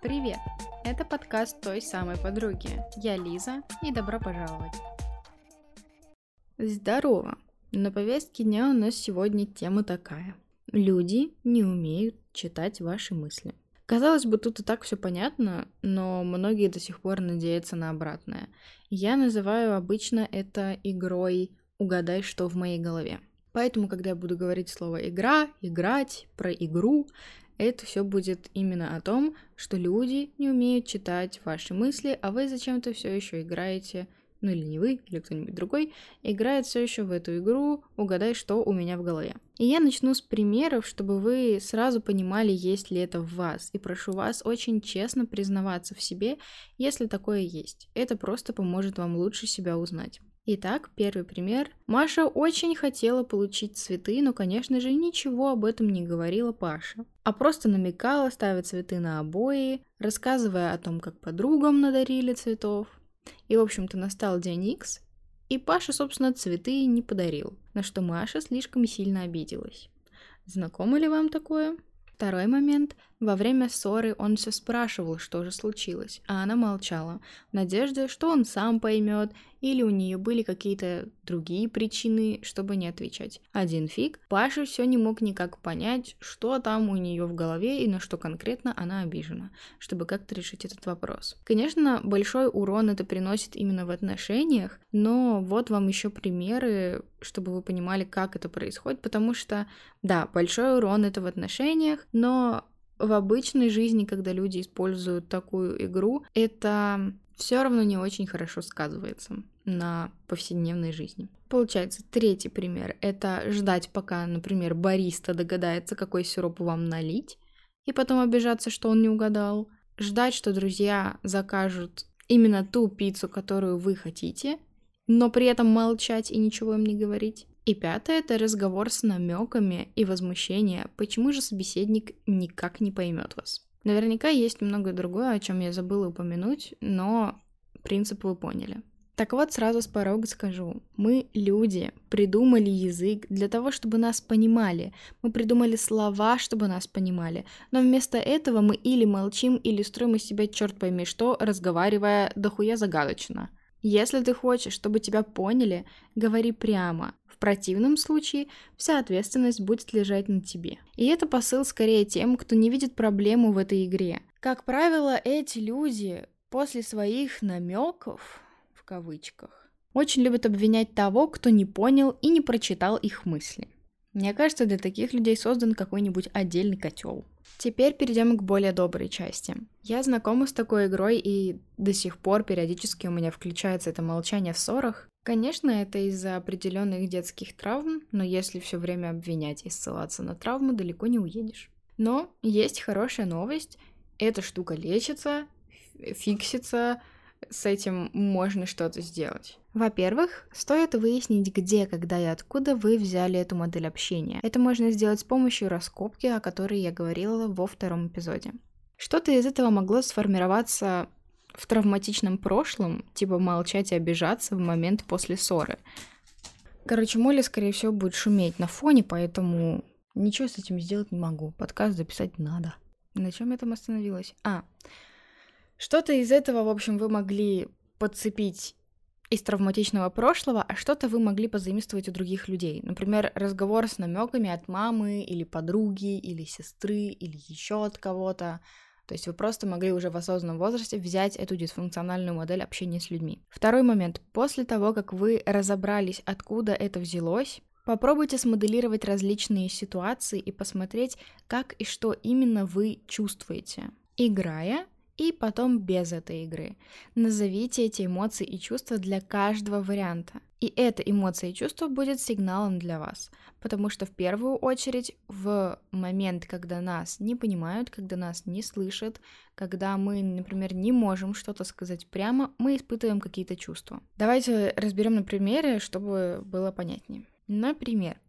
Привет! Это подкаст той самой подруги. Я Лиза, и добро пожаловать. Здорово! На повестке дня у нас сегодня тема такая. Люди не умеют читать ваши мысли. Казалось бы, тут и так все понятно, но многие до сих пор надеются на обратное. Я называю обычно это игрой «Угадай, что в моей голове». Поэтому, когда я буду говорить слово «игра», «играть», про игру, это все будет именно о том, что люди не умеют читать ваши мысли, а вы зачем-то все еще играете, ну или не вы, или кто-нибудь другой, играет все еще в эту игру «Угадай, что у меня в голове». И я начну с примеров, чтобы вы сразу понимали, есть ли это в вас. И прошу вас очень честно признаваться в себе, если такое есть. Это просто поможет вам лучше себя узнать. Итак, первый пример. Маша очень хотела получить цветы, но, конечно же, ничего об этом не говорила Паше, а просто намекала, ставя цветы на обои, рассказывая о том, как подругам надарили цветов. И, в общем-то, настал день Икс, и Паша, собственно, цветы не подарил, на что Маша слишком сильно обиделась. Знакомо ли вам такое? Второй момент. Во время ссоры он все спрашивал, что же случилось, а она молчала, в надежде, что он сам поймет, или у нее были какие-то другие причины, чтобы не отвечать. Один фиг, Паша все не мог никак понять, что там у нее в голове и на что конкретно она обижена, чтобы как-то решить этот вопрос. Конечно, большой урон это приносит именно в отношениях, но вот вам еще примеры, чтобы вы понимали, как это происходит, потому что, да, большой урон это в отношениях, но в обычной жизни, когда люди используют такую игру, это все равно не очень хорошо сказывается на повседневной жизни. Получается, третий пример — это ждать, пока, например, бариста догадается, какой сироп вам налить, и потом обижаться, что он не угадал. Ждать, что друзья закажут именно ту пиццу, которую вы хотите, но при этом молчать и ничего им не говорить. И пятое — это разговор с намеками и возмущение, почему же собеседник никак не поймет вас. Наверняка есть много другое, о чем я забыла упомянуть, но принцип вы поняли. Так вот, сразу с порога скажу. Мы, люди, придумали язык для того, чтобы нас понимали. Мы придумали слова, чтобы нас понимали. Но вместо этого мы или молчим, или строим из себя черт пойми что, разговаривая дохуя загадочно. Если ты хочешь, чтобы тебя поняли, говори прямо. Противном случае вся ответственность будет лежать на тебе. И это посыл скорее тем, кто не видит проблему в этой игре. Как правило, эти люди после своих намеков, в кавычках, очень любят обвинять того, кто не понял и не прочитал их мысли. Мне кажется, для таких людей создан какой-нибудь отдельный котел. Теперь перейдем к более доброй части. Я знакома с такой игрой, и до сих пор периодически у меня включается это молчание в ссорах. Конечно, это из-за определенных детских травм, но если все время обвинять и ссылаться на травмы, далеко не уедешь. Но есть хорошая новость. Эта штука лечится, фиксится, с этим можно что-то сделать. Во-первых, стоит выяснить, где, когда и откуда вы взяли эту модель общения. Это можно сделать с помощью раскопки, о которой я говорила во втором эпизоде. Что-то из этого могло сформироваться в травматичном прошлом, типа молчать и обижаться в момент после ссоры. Короче, Молли, скорее всего, будет шуметь на фоне, поэтому ничего с этим сделать не могу. Подкаст записать надо. На чем я там остановилась? А, что-то из этого, в общем, вы могли подцепить из травматичного прошлого, а что-то вы могли позаимствовать у других людей. Например, разговор с намеками от мамы или подруги, или сестры, или еще от кого-то. То есть вы просто могли уже в осознанном возрасте взять эту дисфункциональную модель общения с людьми. Второй момент. После того, как вы разобрались, откуда это взялось, попробуйте смоделировать различные ситуации и посмотреть, как и что именно вы чувствуете. Играя, и потом без этой игры. Назовите эти эмоции и чувства для каждого варианта. И эта эмоция и чувство будет сигналом для вас, потому что в первую очередь в момент, когда нас не понимают, когда нас не слышат, когда мы, например, не можем что-то сказать прямо, мы испытываем какие-то чувства. Давайте разберем на примере, чтобы было понятнее. Например,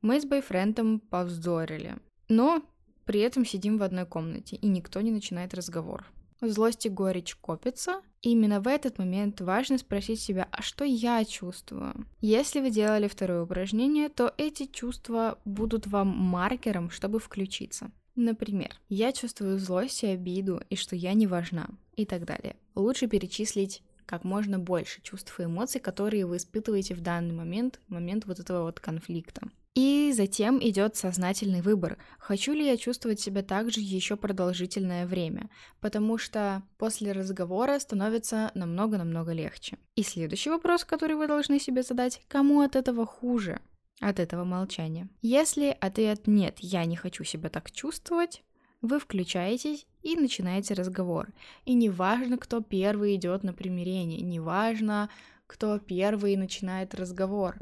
мы с бойфрендом повздорили, но при этом сидим в одной комнате, и никто не начинает разговор. Злость и горечь копятся, и именно в этот момент важно спросить себя, а что я чувствую? Если вы делали второе упражнение, то эти чувства будут вам маркером, чтобы включиться. Например, я чувствую злость и обиду, и что я не важна, и так далее. Лучше перечислить как можно больше чувств и эмоций, которые вы испытываете в данный момент, в момент вот этого вот конфликта. И затем идет сознательный выбор. Хочу ли я чувствовать себя так же еще продолжительное время? Потому что после разговора становится намного-намного легче. И следующий вопрос, который вы должны себе задать, кому от этого хуже? От этого молчания. Если ответ «нет, я не хочу себя так чувствовать», вы включаетесь и начинаете разговор. И неважно, кто первый идет на примирение, неважно, кто первый начинает разговор.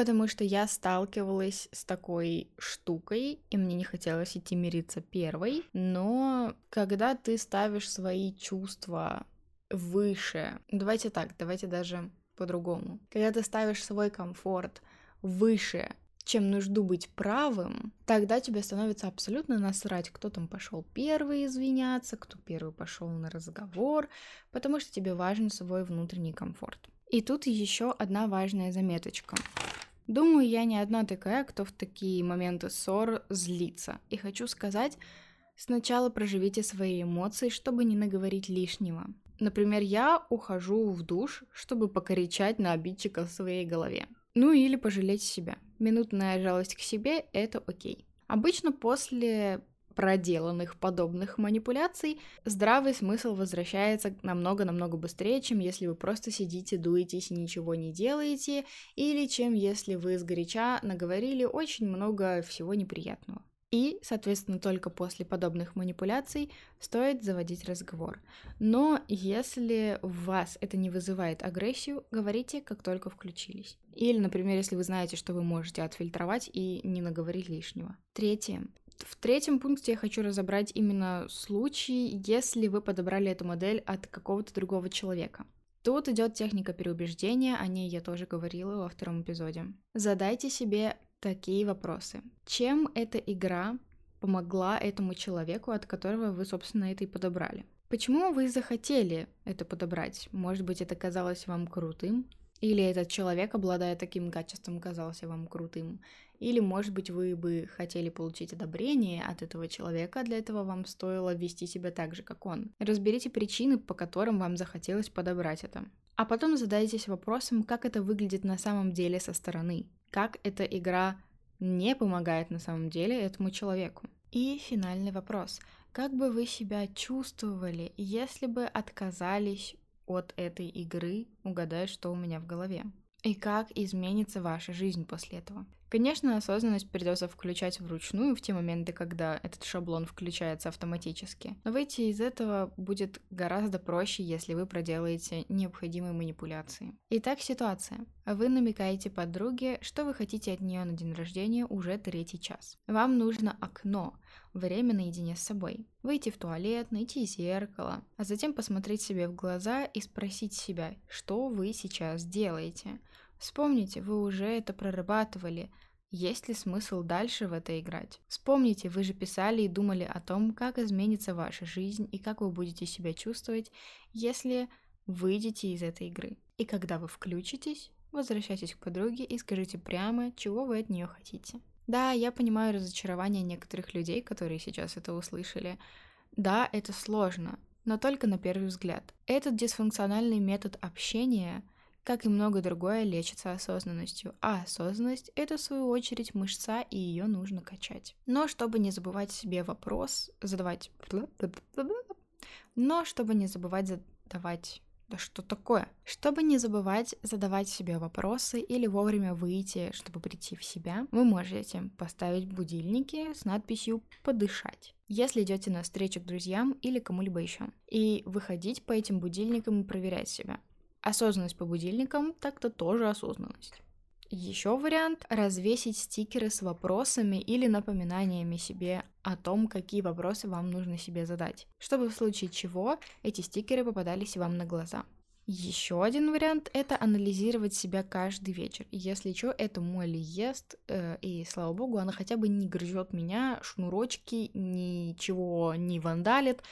Потому что я сталкивалась с такой штукой, и мне не хотелось идти мириться первой. Но когда ты ставишь свои чувства выше, давайте так, давайте даже по-другому. Когда ты ставишь свой комфорт выше чем нужду быть правым, тогда тебе становится абсолютно насрать, кто там пошел первый извиняться, кто первый пошел на разговор, потому что тебе важен свой внутренний комфорт. И тут еще одна важная заметочка. Думаю, я не одна такая, кто в такие моменты ссор злится. И хочу сказать, сначала проживите свои эмоции, чтобы не наговорить лишнего. Например, я ухожу в душ, чтобы покоричать на обидчика в своей голове. Ну или пожалеть себя. Минутная жалость к себе — это окей. Обычно после проделанных подобных манипуляций здравый смысл возвращается намного-намного быстрее, чем если вы просто сидите, дуетесь и ничего не делаете, или чем если вы сгоряча наговорили очень много всего неприятного. И, соответственно, только после подобных манипуляций стоит заводить разговор. Но если в вас это не вызывает агрессию, говорите, как только включились. Или, например, если вы знаете, что вы можете отфильтровать и не наговорить лишнего. Третье. В третьем пункте я хочу разобрать именно случай, если вы подобрали эту модель от какого-то другого человека. Тут идет техника переубеждения, о ней я тоже говорила во втором эпизоде. Задайте себе такие вопросы. Чем эта игра помогла этому человеку, от которого вы, собственно, это и подобрали? Почему вы захотели это подобрать? Может быть, это казалось вам крутым? Или этот человек, обладая таким качеством, казался вам крутым? Или, может быть, вы бы хотели получить одобрение от этого человека, а для этого вам стоило вести себя так же, как он. Разберите причины, по которым вам захотелось подобрать это. А потом задайтесь вопросом, как это выглядит на самом деле со стороны как эта игра не помогает на самом деле этому человеку. И финальный вопрос. Как бы вы себя чувствовали, если бы отказались от этой игры угадать, что у меня в голове? И как изменится ваша жизнь после этого? Конечно, осознанность придется включать вручную в те моменты, когда этот шаблон включается автоматически. Но выйти из этого будет гораздо проще, если вы проделаете необходимые манипуляции. Итак, ситуация. Вы намекаете подруге, что вы хотите от нее на день рождения уже третий час. Вам нужно окно, время наедине с собой. Выйти в туалет, найти зеркало, а затем посмотреть себе в глаза и спросить себя, что вы сейчас делаете. Вспомните, вы уже это прорабатывали. Есть ли смысл дальше в это играть? Вспомните, вы же писали и думали о том, как изменится ваша жизнь и как вы будете себя чувствовать, если выйдете из этой игры. И когда вы включитесь, возвращайтесь к подруге и скажите прямо, чего вы от нее хотите. Да, я понимаю разочарование некоторых людей, которые сейчас это услышали. Да, это сложно, но только на первый взгляд. Этот дисфункциональный метод общения – как и многое другое, лечится осознанностью. А осознанность — это, в свою очередь, мышца, и ее нужно качать. Но чтобы не забывать себе вопрос, задавать... Но чтобы не забывать задавать да что такое? Чтобы не забывать задавать себе вопросы или вовремя выйти, чтобы прийти в себя, вы можете поставить будильники с надписью «подышать» если идете на встречу к друзьям или кому-либо еще. И выходить по этим будильникам и проверять себя. Осознанность по будильникам — так-то тоже осознанность. Еще вариант — развесить стикеры с вопросами или напоминаниями себе о том, какие вопросы вам нужно себе задать, чтобы в случае чего эти стикеры попадались вам на глаза. Еще один вариант — это анализировать себя каждый вечер. Если что, это Молли ест, э, и слава богу, она хотя бы не грызет меня, шнурочки, ничего не вандалит,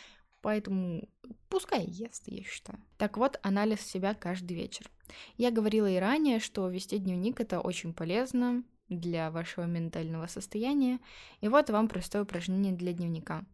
поэтому пускай ест, я считаю. Так вот, анализ себя каждый вечер. Я говорила и ранее, что вести дневник это очень полезно для вашего ментального состояния. И вот вам простое упражнение для дневника.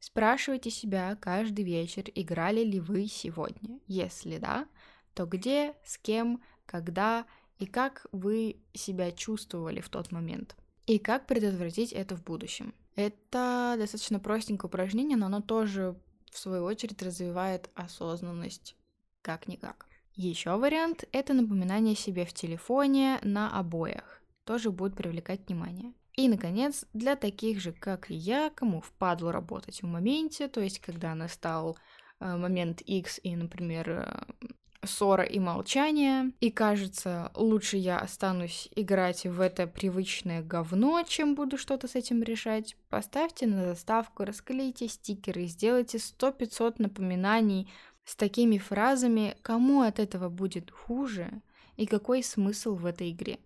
Спрашивайте себя каждый вечер, играли ли вы сегодня. Если да, то где, с кем, когда и как вы себя чувствовали в тот момент. И как предотвратить это в будущем. Это достаточно простенькое упражнение, но оно тоже, в свою очередь, развивает осознанность как-никак. Еще вариант — это напоминание себе в телефоне на обоях. Тоже будет привлекать внимание. И, наконец, для таких же, как и я, кому впадло работать в моменте, то есть когда настал э, момент X и, например, э, ссора и молчание, и кажется, лучше я останусь играть в это привычное говно, чем буду что-то с этим решать, поставьте на заставку, расклейте стикеры, сделайте 100-500 напоминаний с такими фразами, кому от этого будет хуже и какой смысл в этой игре.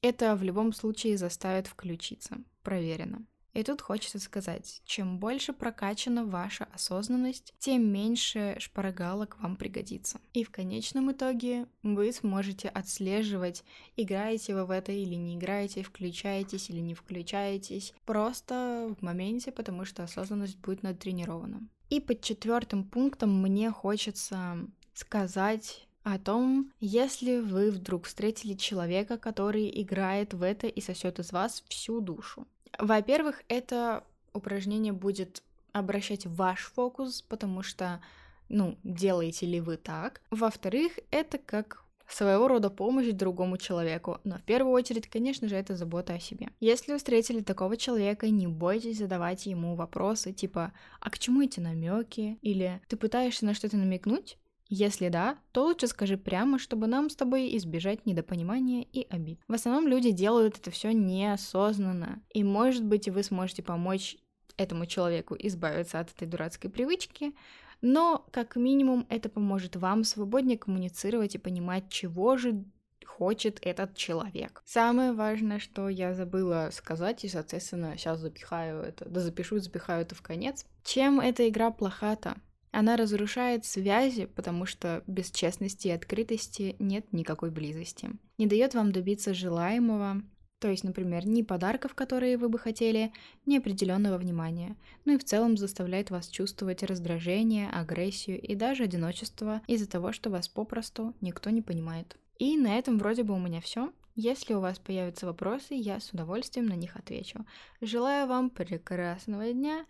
Это в любом случае заставит включиться. Проверено. И тут хочется сказать, чем больше прокачана ваша осознанность, тем меньше шпаргалок вам пригодится. И в конечном итоге вы сможете отслеживать, играете вы в это или не играете, включаетесь или не включаетесь, просто в моменте, потому что осознанность будет натренирована. И под четвертым пунктом мне хочется сказать о том, если вы вдруг встретили человека, который играет в это и сосет из вас всю душу. Во-первых, это упражнение будет обращать ваш фокус, потому что, ну, делаете ли вы так. Во-вторых, это как своего рода помощь другому человеку, но в первую очередь, конечно же, это забота о себе. Если вы встретили такого человека, не бойтесь задавать ему вопросы типа «А к чему эти намеки?» или «Ты пытаешься на что-то намекнуть?» Если да, то лучше скажи прямо, чтобы нам с тобой избежать недопонимания и обид. В основном люди делают это все неосознанно, и может быть вы сможете помочь этому человеку избавиться от этой дурацкой привычки, но как минимум это поможет вам свободнее коммуницировать и понимать, чего же хочет этот человек. Самое важное, что я забыла сказать, и, соответственно, сейчас запихаю это, да запишу, запихаю это в конец. Чем эта игра плоха-то? Она разрушает связи, потому что без честности и открытости нет никакой близости. Не дает вам добиться желаемого, то есть, например, ни подарков, которые вы бы хотели, ни определенного внимания. Ну и в целом заставляет вас чувствовать раздражение, агрессию и даже одиночество из-за того, что вас попросту никто не понимает. И на этом вроде бы у меня все. Если у вас появятся вопросы, я с удовольствием на них отвечу. Желаю вам прекрасного дня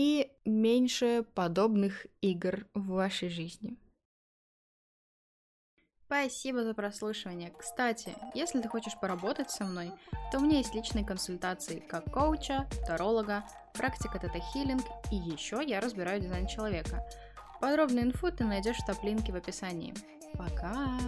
и меньше подобных игр в вашей жизни. Спасибо за прослушивание. Кстати, если ты хочешь поработать со мной, то у меня есть личные консультации как коуча, таролога, практика тета-хиллинг и еще я разбираю дизайн человека. Подробную инфу ты найдешь в топ-линке в описании. Пока!